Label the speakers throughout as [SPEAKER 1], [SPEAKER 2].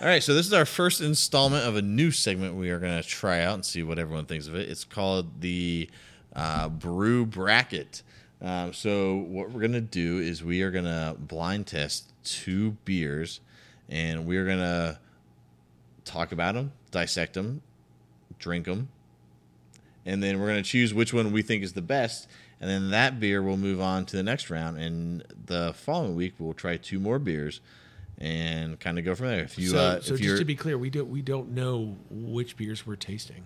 [SPEAKER 1] All right, so this is our first installment of a new segment we are going to try out and see what everyone thinks of it. It's called the uh, Brew Bracket. Um, so what we're going to do is we are going to blind test two beers, and we're going to talk about them, dissect them, drink them, and then we're going to choose which one we think is the best. And then that beer will move on to the next round, and the following week we'll try two more beers and kind of go from there. If you,
[SPEAKER 2] so,
[SPEAKER 1] uh,
[SPEAKER 2] so
[SPEAKER 1] if
[SPEAKER 2] just to be clear, we don't we don't know which beers we're tasting.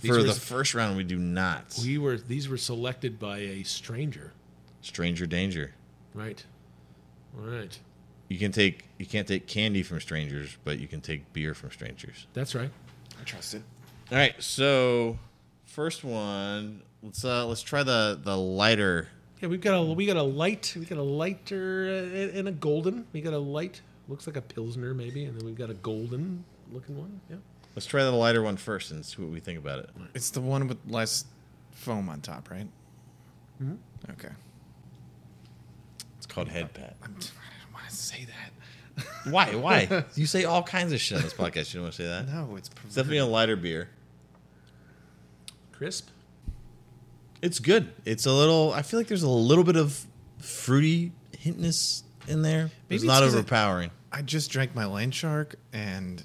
[SPEAKER 2] These
[SPEAKER 1] for
[SPEAKER 2] were-
[SPEAKER 1] the first round, we do not.
[SPEAKER 2] we were these were selected by a stranger,
[SPEAKER 1] Stranger danger.
[SPEAKER 2] right? All right,
[SPEAKER 1] You can take you can't take candy from strangers, but you can take beer from strangers.
[SPEAKER 2] that's right.
[SPEAKER 3] I trust it.
[SPEAKER 1] All right, so first one, let's uh let's try the the lighter.
[SPEAKER 2] Yeah, we've got a we got a light, we got a lighter uh, and a golden. We got a light, looks like a pilsner maybe, and then we've got a golden looking one. Yeah.
[SPEAKER 1] Let's try the lighter one first and see what we think about it.
[SPEAKER 3] It's the one with less foam on top, right?
[SPEAKER 2] Mhm.
[SPEAKER 3] Okay.
[SPEAKER 1] It's called Head Pat.
[SPEAKER 3] I'm, I don't want to say that.
[SPEAKER 1] Why? Why? you say all kinds of shit on this podcast. You don't want to say that.
[SPEAKER 3] No, it's,
[SPEAKER 1] It's definitely a lighter beer.
[SPEAKER 2] Crisp.
[SPEAKER 1] It's good. It's a little. I feel like there's a little bit of fruity hintness in there.
[SPEAKER 3] Maybe
[SPEAKER 1] it's
[SPEAKER 3] it's
[SPEAKER 1] not
[SPEAKER 3] 'cause it-
[SPEAKER 1] overpowering.
[SPEAKER 3] I just drank my land shark, and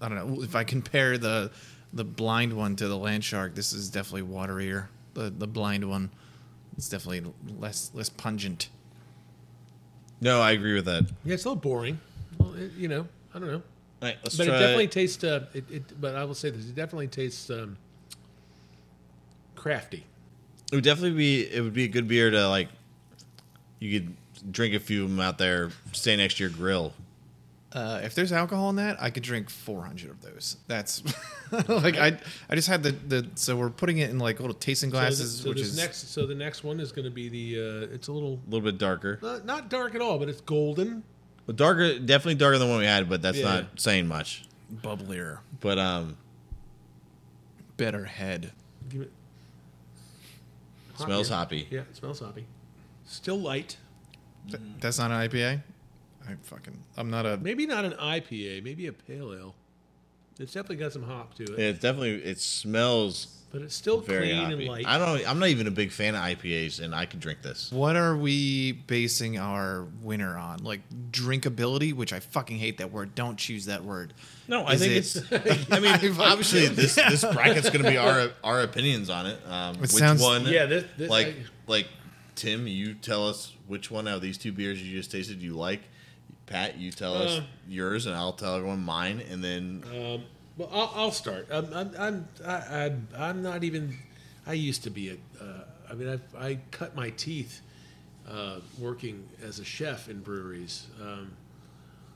[SPEAKER 3] I don't know if I compare the the blind one to the land shark. This is definitely waterier. The the blind one, it's definitely less less pungent.
[SPEAKER 1] no, I agree with that.
[SPEAKER 2] Yeah, it's a little boring. Well, it, you know, I don't know,
[SPEAKER 1] All right, let's
[SPEAKER 2] but
[SPEAKER 1] try.
[SPEAKER 2] it definitely tastes. Uh, it, it, but I will say this: it definitely tastes um, crafty.
[SPEAKER 1] It would definitely be. It would be a good beer to like. You could drink a few of them out there, stay next to your grill.
[SPEAKER 3] Uh, if there's alcohol in that, I could drink 400 of those. That's like I I just had the the so we're putting it in like little tasting glasses,
[SPEAKER 2] so, the, so
[SPEAKER 3] which
[SPEAKER 2] this
[SPEAKER 3] is
[SPEAKER 2] next. So the next one is going to be the. Uh, it's a little
[SPEAKER 1] A little bit darker,
[SPEAKER 2] not, not dark at all, but it's golden.
[SPEAKER 1] but darker. Definitely darker than the one we had, but that's
[SPEAKER 2] Yeah.
[SPEAKER 1] not saying much.
[SPEAKER 3] bubblier,
[SPEAKER 1] But um,
[SPEAKER 3] better head.
[SPEAKER 2] Give it. hot
[SPEAKER 1] smells
[SPEAKER 2] beer.
[SPEAKER 1] hoppy.
[SPEAKER 2] Yeah, it smells hoppy. Still light.
[SPEAKER 3] Th- That's not an IPA. I fucking I'm not a
[SPEAKER 2] Maybe not an IPA. Maybe a pale ale. It's definitely got some hop to it,
[SPEAKER 1] It definitely it smells
[SPEAKER 2] but it's still
[SPEAKER 1] very
[SPEAKER 2] clean
[SPEAKER 1] hoppy.
[SPEAKER 2] and light.
[SPEAKER 1] I don't. I'm not even a big fan of IPAs, and I could drink this.
[SPEAKER 3] What are we basing our winner on? Like drinkability, which I fucking hate that word. Don't choose that word.
[SPEAKER 1] No, I
[SPEAKER 3] Is
[SPEAKER 1] think
[SPEAKER 3] it-
[SPEAKER 1] it's. I mean, obviously, this this bracket's going to be our our opinions on it. Um, which
[SPEAKER 3] sounds-
[SPEAKER 1] one?
[SPEAKER 2] yeah, this, this
[SPEAKER 1] like
[SPEAKER 2] I-
[SPEAKER 1] like Tim, you tell us which one out of these two beers you just tasted you like. Pat, you tell us
[SPEAKER 2] Uh,
[SPEAKER 1] yours, and I'll tell everyone mine, and then
[SPEAKER 2] Um, well, I'll, I'll start. I'm, I'm, I'm, I, I'm, I'm not even. I used to be a. Uh, I mean, I, I cut my teeth uh, working as a chef in breweries. Um,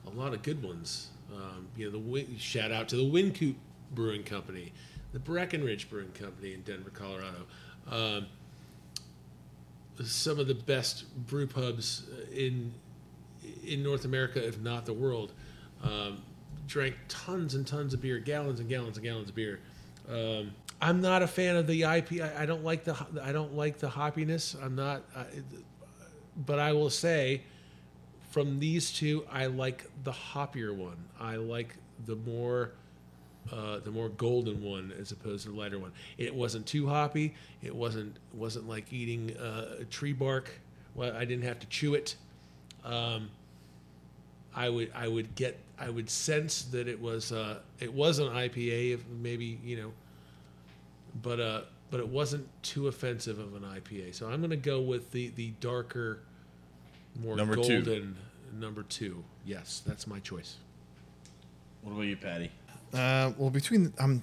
[SPEAKER 2] a lot of good ones. Um, you know, the Win- shout out to the Wynkoop Brewing Company, the Breckenridge Brewing Company in Denver, Colorado. Um, some of the best brew pubs in in North America, if not the world. Um, drank tons and tons of beer, gallons and gallons and gallons of beer. Um, I'm not a fan of the IP. I, I don't like the I don't like the hoppiness. I'm not, but I will say, from these two, I like the hoppier one. I like the more. Uh, the more golden one as opposed to the lighter one. It wasn't too hoppy. It wasn't wasn't like eating uh, tree bark. Well, I didn't have to chew it. Um, I would I would get I would sense that it was uh, it was an IPA if maybe you know, but uh but it wasn't too offensive of an IPA. So I'm going to go with the the darker, more
[SPEAKER 1] Number two.
[SPEAKER 2] golden number two. Yes, that's my choice.
[SPEAKER 1] what about you, Patty?
[SPEAKER 3] Uh, well, between um,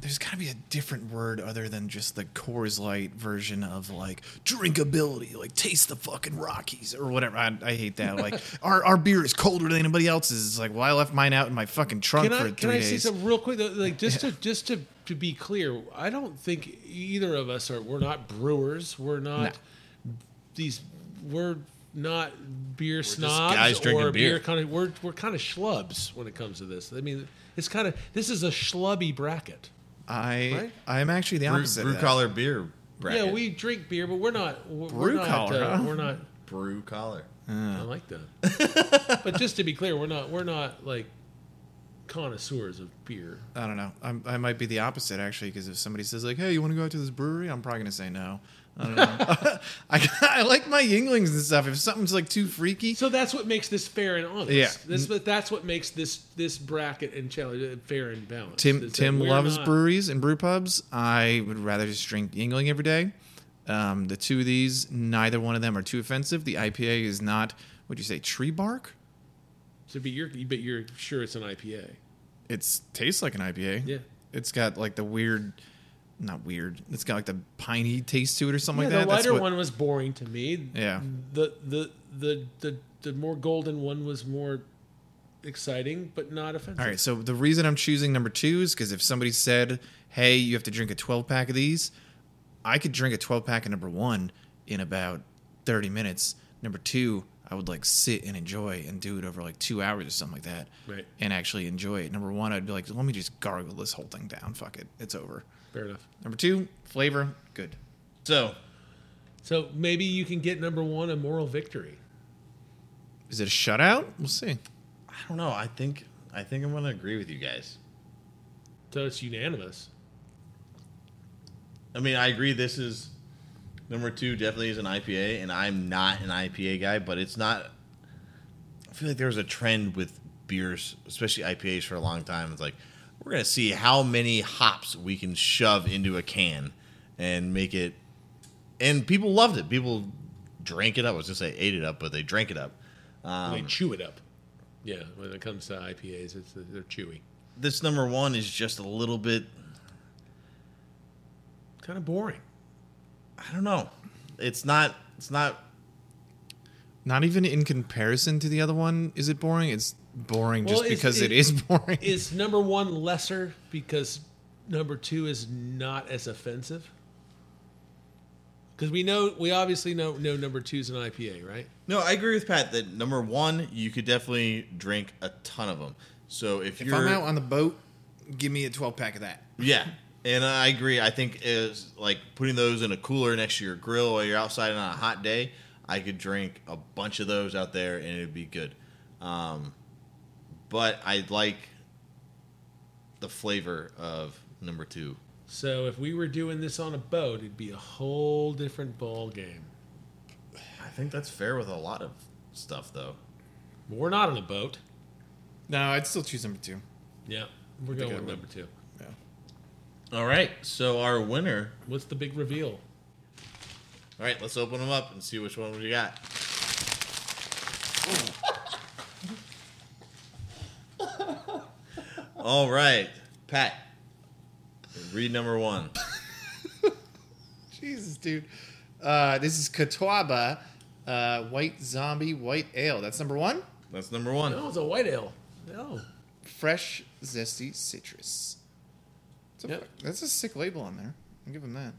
[SPEAKER 3] there's got to be a different word other than just the Coors Light version of like drinkability, like taste the fucking Rockies or whatever. I, I hate that. Like our, our beer is colder than anybody else's. It's like, well, I left mine out in my fucking trunk
[SPEAKER 2] Can
[SPEAKER 3] for
[SPEAKER 2] I
[SPEAKER 3] three
[SPEAKER 2] can I say
[SPEAKER 3] days.
[SPEAKER 2] something real quick? though? Like just to just to to be clear, I don't think either of us are. We're not brewers. We're not these. We're not beer snobs
[SPEAKER 1] guys drinking
[SPEAKER 2] or
[SPEAKER 1] beer.
[SPEAKER 2] kind of. We're we're kind of schlubs when it comes to this. I mean, it's kind of this is a schlubby bracket.
[SPEAKER 3] I
[SPEAKER 2] Right?
[SPEAKER 3] I'm actually the
[SPEAKER 1] Brew,
[SPEAKER 3] opposite.
[SPEAKER 1] brew
[SPEAKER 3] of that.
[SPEAKER 1] collar beer bracket.
[SPEAKER 2] Yeah, we drink beer, but we're not. We're, we're
[SPEAKER 3] Brew
[SPEAKER 2] not,
[SPEAKER 3] collar,
[SPEAKER 2] uh,
[SPEAKER 3] huh?
[SPEAKER 2] We're not.
[SPEAKER 1] brew collar.
[SPEAKER 2] I like that. but just to be clear, we're not. We're not like connoisseurs of beer.
[SPEAKER 3] I don't know. I'm, I might be the opposite actually, because if somebody says like, "Hey, you want to go out to this brewery?" I'm probably gonna say no. I don't know. I, I like my Yuenglings and stuff. If something's like too freaky,
[SPEAKER 2] So that's what makes this fair and honest.
[SPEAKER 3] Yeah.
[SPEAKER 2] This, but that's what makes this this bracket and challenge uh, fair and balanced.
[SPEAKER 3] Tim Tim loves
[SPEAKER 2] not-
[SPEAKER 3] breweries and brew pubs. I would rather just drink Yuengling every day. Um, the two of these, neither one of them are too offensive. The IPA is not. What'd you say? Tree bark?
[SPEAKER 2] So, but you're but you're sure it's an IPA.
[SPEAKER 3] It's tastes like an IPA.
[SPEAKER 2] Yeah.
[SPEAKER 3] It's got like the weird, not weird. It's got like the piney taste to it or something
[SPEAKER 2] yeah,
[SPEAKER 3] like that.
[SPEAKER 2] the lighter
[SPEAKER 3] what-
[SPEAKER 2] one was boring to me.
[SPEAKER 3] Yeah.
[SPEAKER 2] The the the the the more golden one was more exciting, but not offensive.
[SPEAKER 3] All right, so the reason I'm choosing number two is because if somebody said, "Hey, you have to drink a 12 pack of these," I could drink a 12 pack of number one in about 30 minutes. Number two, I would like sit and enjoy and do it over like two hours or something like that,
[SPEAKER 2] Right.
[SPEAKER 3] and actually enjoy it. Number one, I'd be like, "Let me just gargle this whole thing down. Fuck it, it's over."
[SPEAKER 2] Fair enough.
[SPEAKER 3] Number two, flavor, good.
[SPEAKER 1] So
[SPEAKER 2] So maybe you can get number one a moral victory.
[SPEAKER 3] Is it a shutout? We'll see.
[SPEAKER 1] I don't know. I think I think I'm gonna agree with you guys.
[SPEAKER 2] So it's unanimous.
[SPEAKER 1] I mean, I agree. This is number two. Definitely is an IPA, and I'm not an IPA guy. But it's not. I feel like there was a trend with beers, especially IPAs, for a long time. It's like we're gonna see how many hops we can shove into a can and make it. And people loved it. People drank it up. I was gonna say ate it up, but they drank it up.
[SPEAKER 2] they
[SPEAKER 1] Um,
[SPEAKER 2] chew it up. Yeah, when it comes to IPAs, it's they're chewy.
[SPEAKER 1] this number one is just a little bit.
[SPEAKER 2] Kind of boring.
[SPEAKER 1] I don't know. It's not. It's not
[SPEAKER 3] Not even in comparison to the other one, is it boring? It's boring
[SPEAKER 2] Well,
[SPEAKER 3] just
[SPEAKER 2] it's-
[SPEAKER 3] because
[SPEAKER 2] it-
[SPEAKER 3] it is boring.
[SPEAKER 2] Is number one lesser because number two is not as offensive? Because we know, we obviously know, know number two is an IPA, right?
[SPEAKER 1] No, I agree with Pat that number one, you could definitely drink a ton of them. So if,
[SPEAKER 3] If
[SPEAKER 1] you're,
[SPEAKER 3] I'm out on the boat, give me a 12 pack of that.
[SPEAKER 1] yeah, and I agree. I think is like putting those in a cooler next to your grill while you're outside on a hot day. I could drink a bunch of those out there and it'd be good. Um, but I like the flavor of number two.
[SPEAKER 2] So if we were doing this on a boat, it'd be a whole different ball game.
[SPEAKER 1] I think that's fair with a lot of stuff, though.
[SPEAKER 2] But we're not on a boat.
[SPEAKER 3] No, I'd still choose number two.
[SPEAKER 2] Yeah, we're
[SPEAKER 3] think
[SPEAKER 2] going with number two.
[SPEAKER 3] Yeah.
[SPEAKER 1] All right, so our winner.
[SPEAKER 2] What's the big reveal?
[SPEAKER 1] All right, let's open them up and see which one we got. All right, Pat. Read number one.
[SPEAKER 3] Jesus, dude. Uh, this is Catawba uh, White Zombie White Ale. That's number one.
[SPEAKER 1] That's number one.
[SPEAKER 2] No, it's a white ale. No,
[SPEAKER 3] Fresh, zesty citrus. It's a-
[SPEAKER 2] Yep.
[SPEAKER 3] That's a sick label on there. I'll give him that.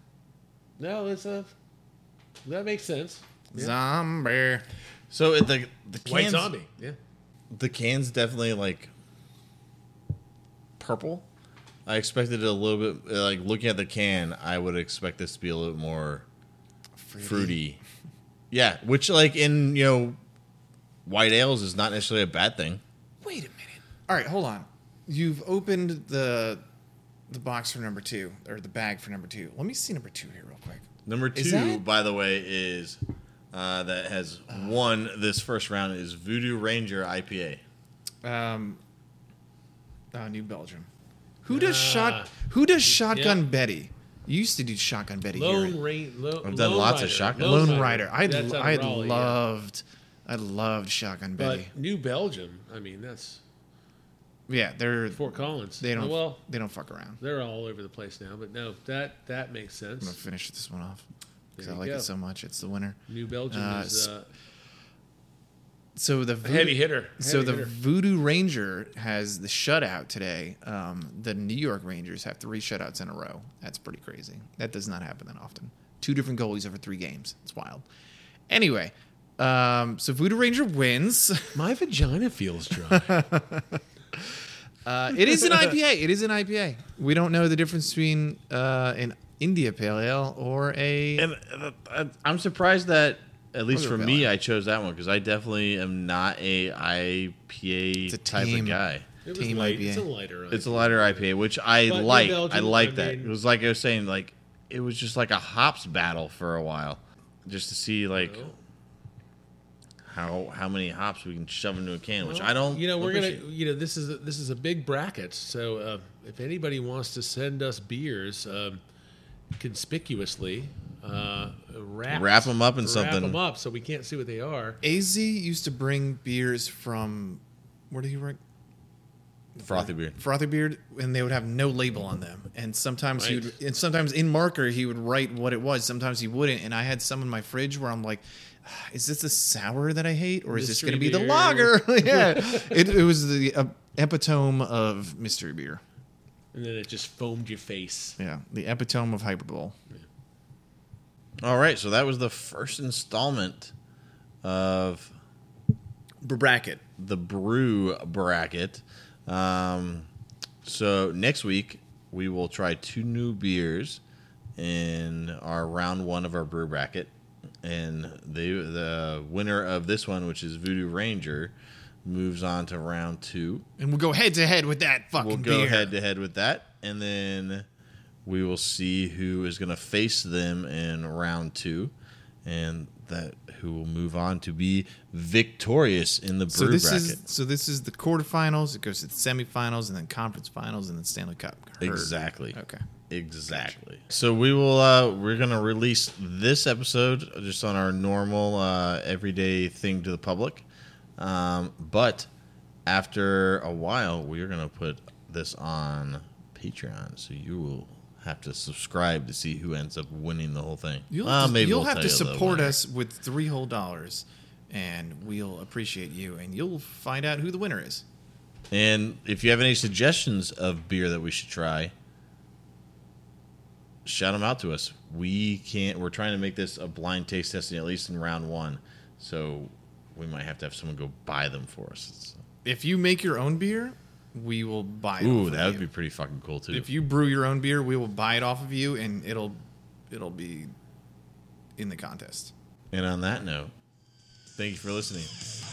[SPEAKER 2] no, it's a. That makes sense. Yeah.
[SPEAKER 3] Zombie.
[SPEAKER 1] So it- the the cans,
[SPEAKER 2] White zombie. Yeah.
[SPEAKER 1] the can's definitely like purple. I expected it a little bit uh, like looking at the can. I would expect this to be a little more fruity. Yeah, which like in you know white ales is not necessarily a bad thing.
[SPEAKER 3] Wait a minute. All right, hold on. You've opened the the box for number two or the bag for number two. Let me see number two here real quick.
[SPEAKER 1] Number two,
[SPEAKER 3] that-
[SPEAKER 1] by the way, is uh, that has won this first round is Voodoo Ranger IPA.
[SPEAKER 3] Um, uh, New Belgium. Who does
[SPEAKER 2] Ah.
[SPEAKER 3] shot? Who does Shotgun
[SPEAKER 2] Yeah.
[SPEAKER 3] Betty? You used to do Shotgun Betty
[SPEAKER 2] Lone
[SPEAKER 3] here.
[SPEAKER 2] rain. Lo,
[SPEAKER 1] I've done
[SPEAKER 2] Lone
[SPEAKER 1] lots of shotgun.
[SPEAKER 3] Lonerider. I
[SPEAKER 2] That's out
[SPEAKER 3] I
[SPEAKER 2] Raleigh, yeah.
[SPEAKER 3] loved I loved Shotgun
[SPEAKER 2] But
[SPEAKER 3] Betty.
[SPEAKER 2] New Belgium. I mean, that's
[SPEAKER 3] yeah, they're
[SPEAKER 2] Fort Collins.
[SPEAKER 3] they don't
[SPEAKER 2] Oh, well,
[SPEAKER 3] they don't fuck around.
[SPEAKER 2] they're all over the place now. But no, that that makes sense.
[SPEAKER 3] I'm gonna finish this one off because I like
[SPEAKER 2] go.
[SPEAKER 3] it so much. It's the winner.
[SPEAKER 2] New Belgium
[SPEAKER 3] Uh,
[SPEAKER 2] is uh,
[SPEAKER 3] So the
[SPEAKER 2] a
[SPEAKER 3] Voodoo-
[SPEAKER 2] heavy hitter.
[SPEAKER 3] So
[SPEAKER 2] Heavy
[SPEAKER 3] the
[SPEAKER 2] hitter.
[SPEAKER 3] Voodoo Ranger has the shutout today. Um, the New York Rangers have three shutouts in a row. That's pretty crazy. That does not happen that often. Two different goalies over three games. It's wild. Anyway, um, so Voodoo Ranger wins.
[SPEAKER 2] my vagina feels dry.
[SPEAKER 3] Uh, it is an IPA. It is an IPA. We don't know the difference between uh, an India Pale Ale or a.
[SPEAKER 1] And uh, I'm surprised that at least
[SPEAKER 3] Other
[SPEAKER 1] for
[SPEAKER 3] value.
[SPEAKER 1] me, I chose that one because I definitely am not a IPA
[SPEAKER 3] a
[SPEAKER 1] type
[SPEAKER 3] team.
[SPEAKER 1] of guy.
[SPEAKER 2] It was
[SPEAKER 3] Team
[SPEAKER 2] light.
[SPEAKER 3] IPA.
[SPEAKER 2] It's a lighter.
[SPEAKER 1] It's a lighter IPA, which I
[SPEAKER 2] But New
[SPEAKER 1] like. I like
[SPEAKER 2] I
[SPEAKER 1] that.
[SPEAKER 2] mean-
[SPEAKER 1] it was like I was saying, like it was just like a hops battle for a while, just to see like
[SPEAKER 2] Well,
[SPEAKER 1] how how many hops we can shove into a can. which I don't.
[SPEAKER 2] You know, we're gonna. You know, this is a, this is a big bracket. So uh, if anybody wants to send us beers, um, conspicuously, uh, wrap
[SPEAKER 1] them up in
[SPEAKER 2] wrap
[SPEAKER 1] something.
[SPEAKER 2] Wrap them up so we can't see what they are.
[SPEAKER 3] Az used to bring beers from where did he bring
[SPEAKER 1] frothy beard.
[SPEAKER 3] frothy beard, and they would have no label on them. And sometimes he would, and sometimes in marker he would write what it was. Sometimes he wouldn't. And I had some in my fridge where I'm like, "Ah, is this a sour that I hate, or is this going to be the
[SPEAKER 2] beer.
[SPEAKER 3] lager? yeah, it, it was the uh, epitome of mystery beer.
[SPEAKER 2] And then it just foamed your face.
[SPEAKER 3] Yeah, the epitome of hyperbole.
[SPEAKER 1] All right, so that was the first installment of
[SPEAKER 3] Bracket.
[SPEAKER 1] the brew bracket. Um, so next week we will try two new beers in our round one of our brew bracket, and the the winner of this one, which is Voodoo Ranger, moves on to round two.
[SPEAKER 3] And we'll go head to head with that fucking
[SPEAKER 1] We'll go
[SPEAKER 3] beer.
[SPEAKER 1] head to head with that, and then we will see who is going to face them in round two, and that who will move on to be victorious in the brew
[SPEAKER 3] So this
[SPEAKER 1] bracket.
[SPEAKER 3] is so this is the quarterfinals. It goes to the semifinals and then conference finals and then Stanley Cup. Heard.
[SPEAKER 1] Exactly.
[SPEAKER 3] Okay.
[SPEAKER 1] Exactly. So we will. Uh, we're gonna release this episode just on our normal uh, everyday thing to the public, um, but after a while, we are gonna put this on Patreon. So you will have to subscribe to see who ends up winning the whole thing.
[SPEAKER 3] You'll
[SPEAKER 1] Well,
[SPEAKER 3] have to, you'll
[SPEAKER 1] we'll
[SPEAKER 3] have to support us with three whole dollars, and we'll appreciate you, and you'll find out who the winner is.
[SPEAKER 1] And if you have any suggestions of beer that we should try, shout them out to us. We can't. We're trying to make this a blind taste testing at least in round one, so we might have to have someone go buy them for us.
[SPEAKER 3] If you make your own beer, we will buy it.
[SPEAKER 1] ooh, that would
[SPEAKER 3] you.
[SPEAKER 1] be pretty fucking cool too.
[SPEAKER 3] If you brew your own beer, we will buy it off of you, and it'll it'll be in the contest.
[SPEAKER 1] and on that note, thank you for listening.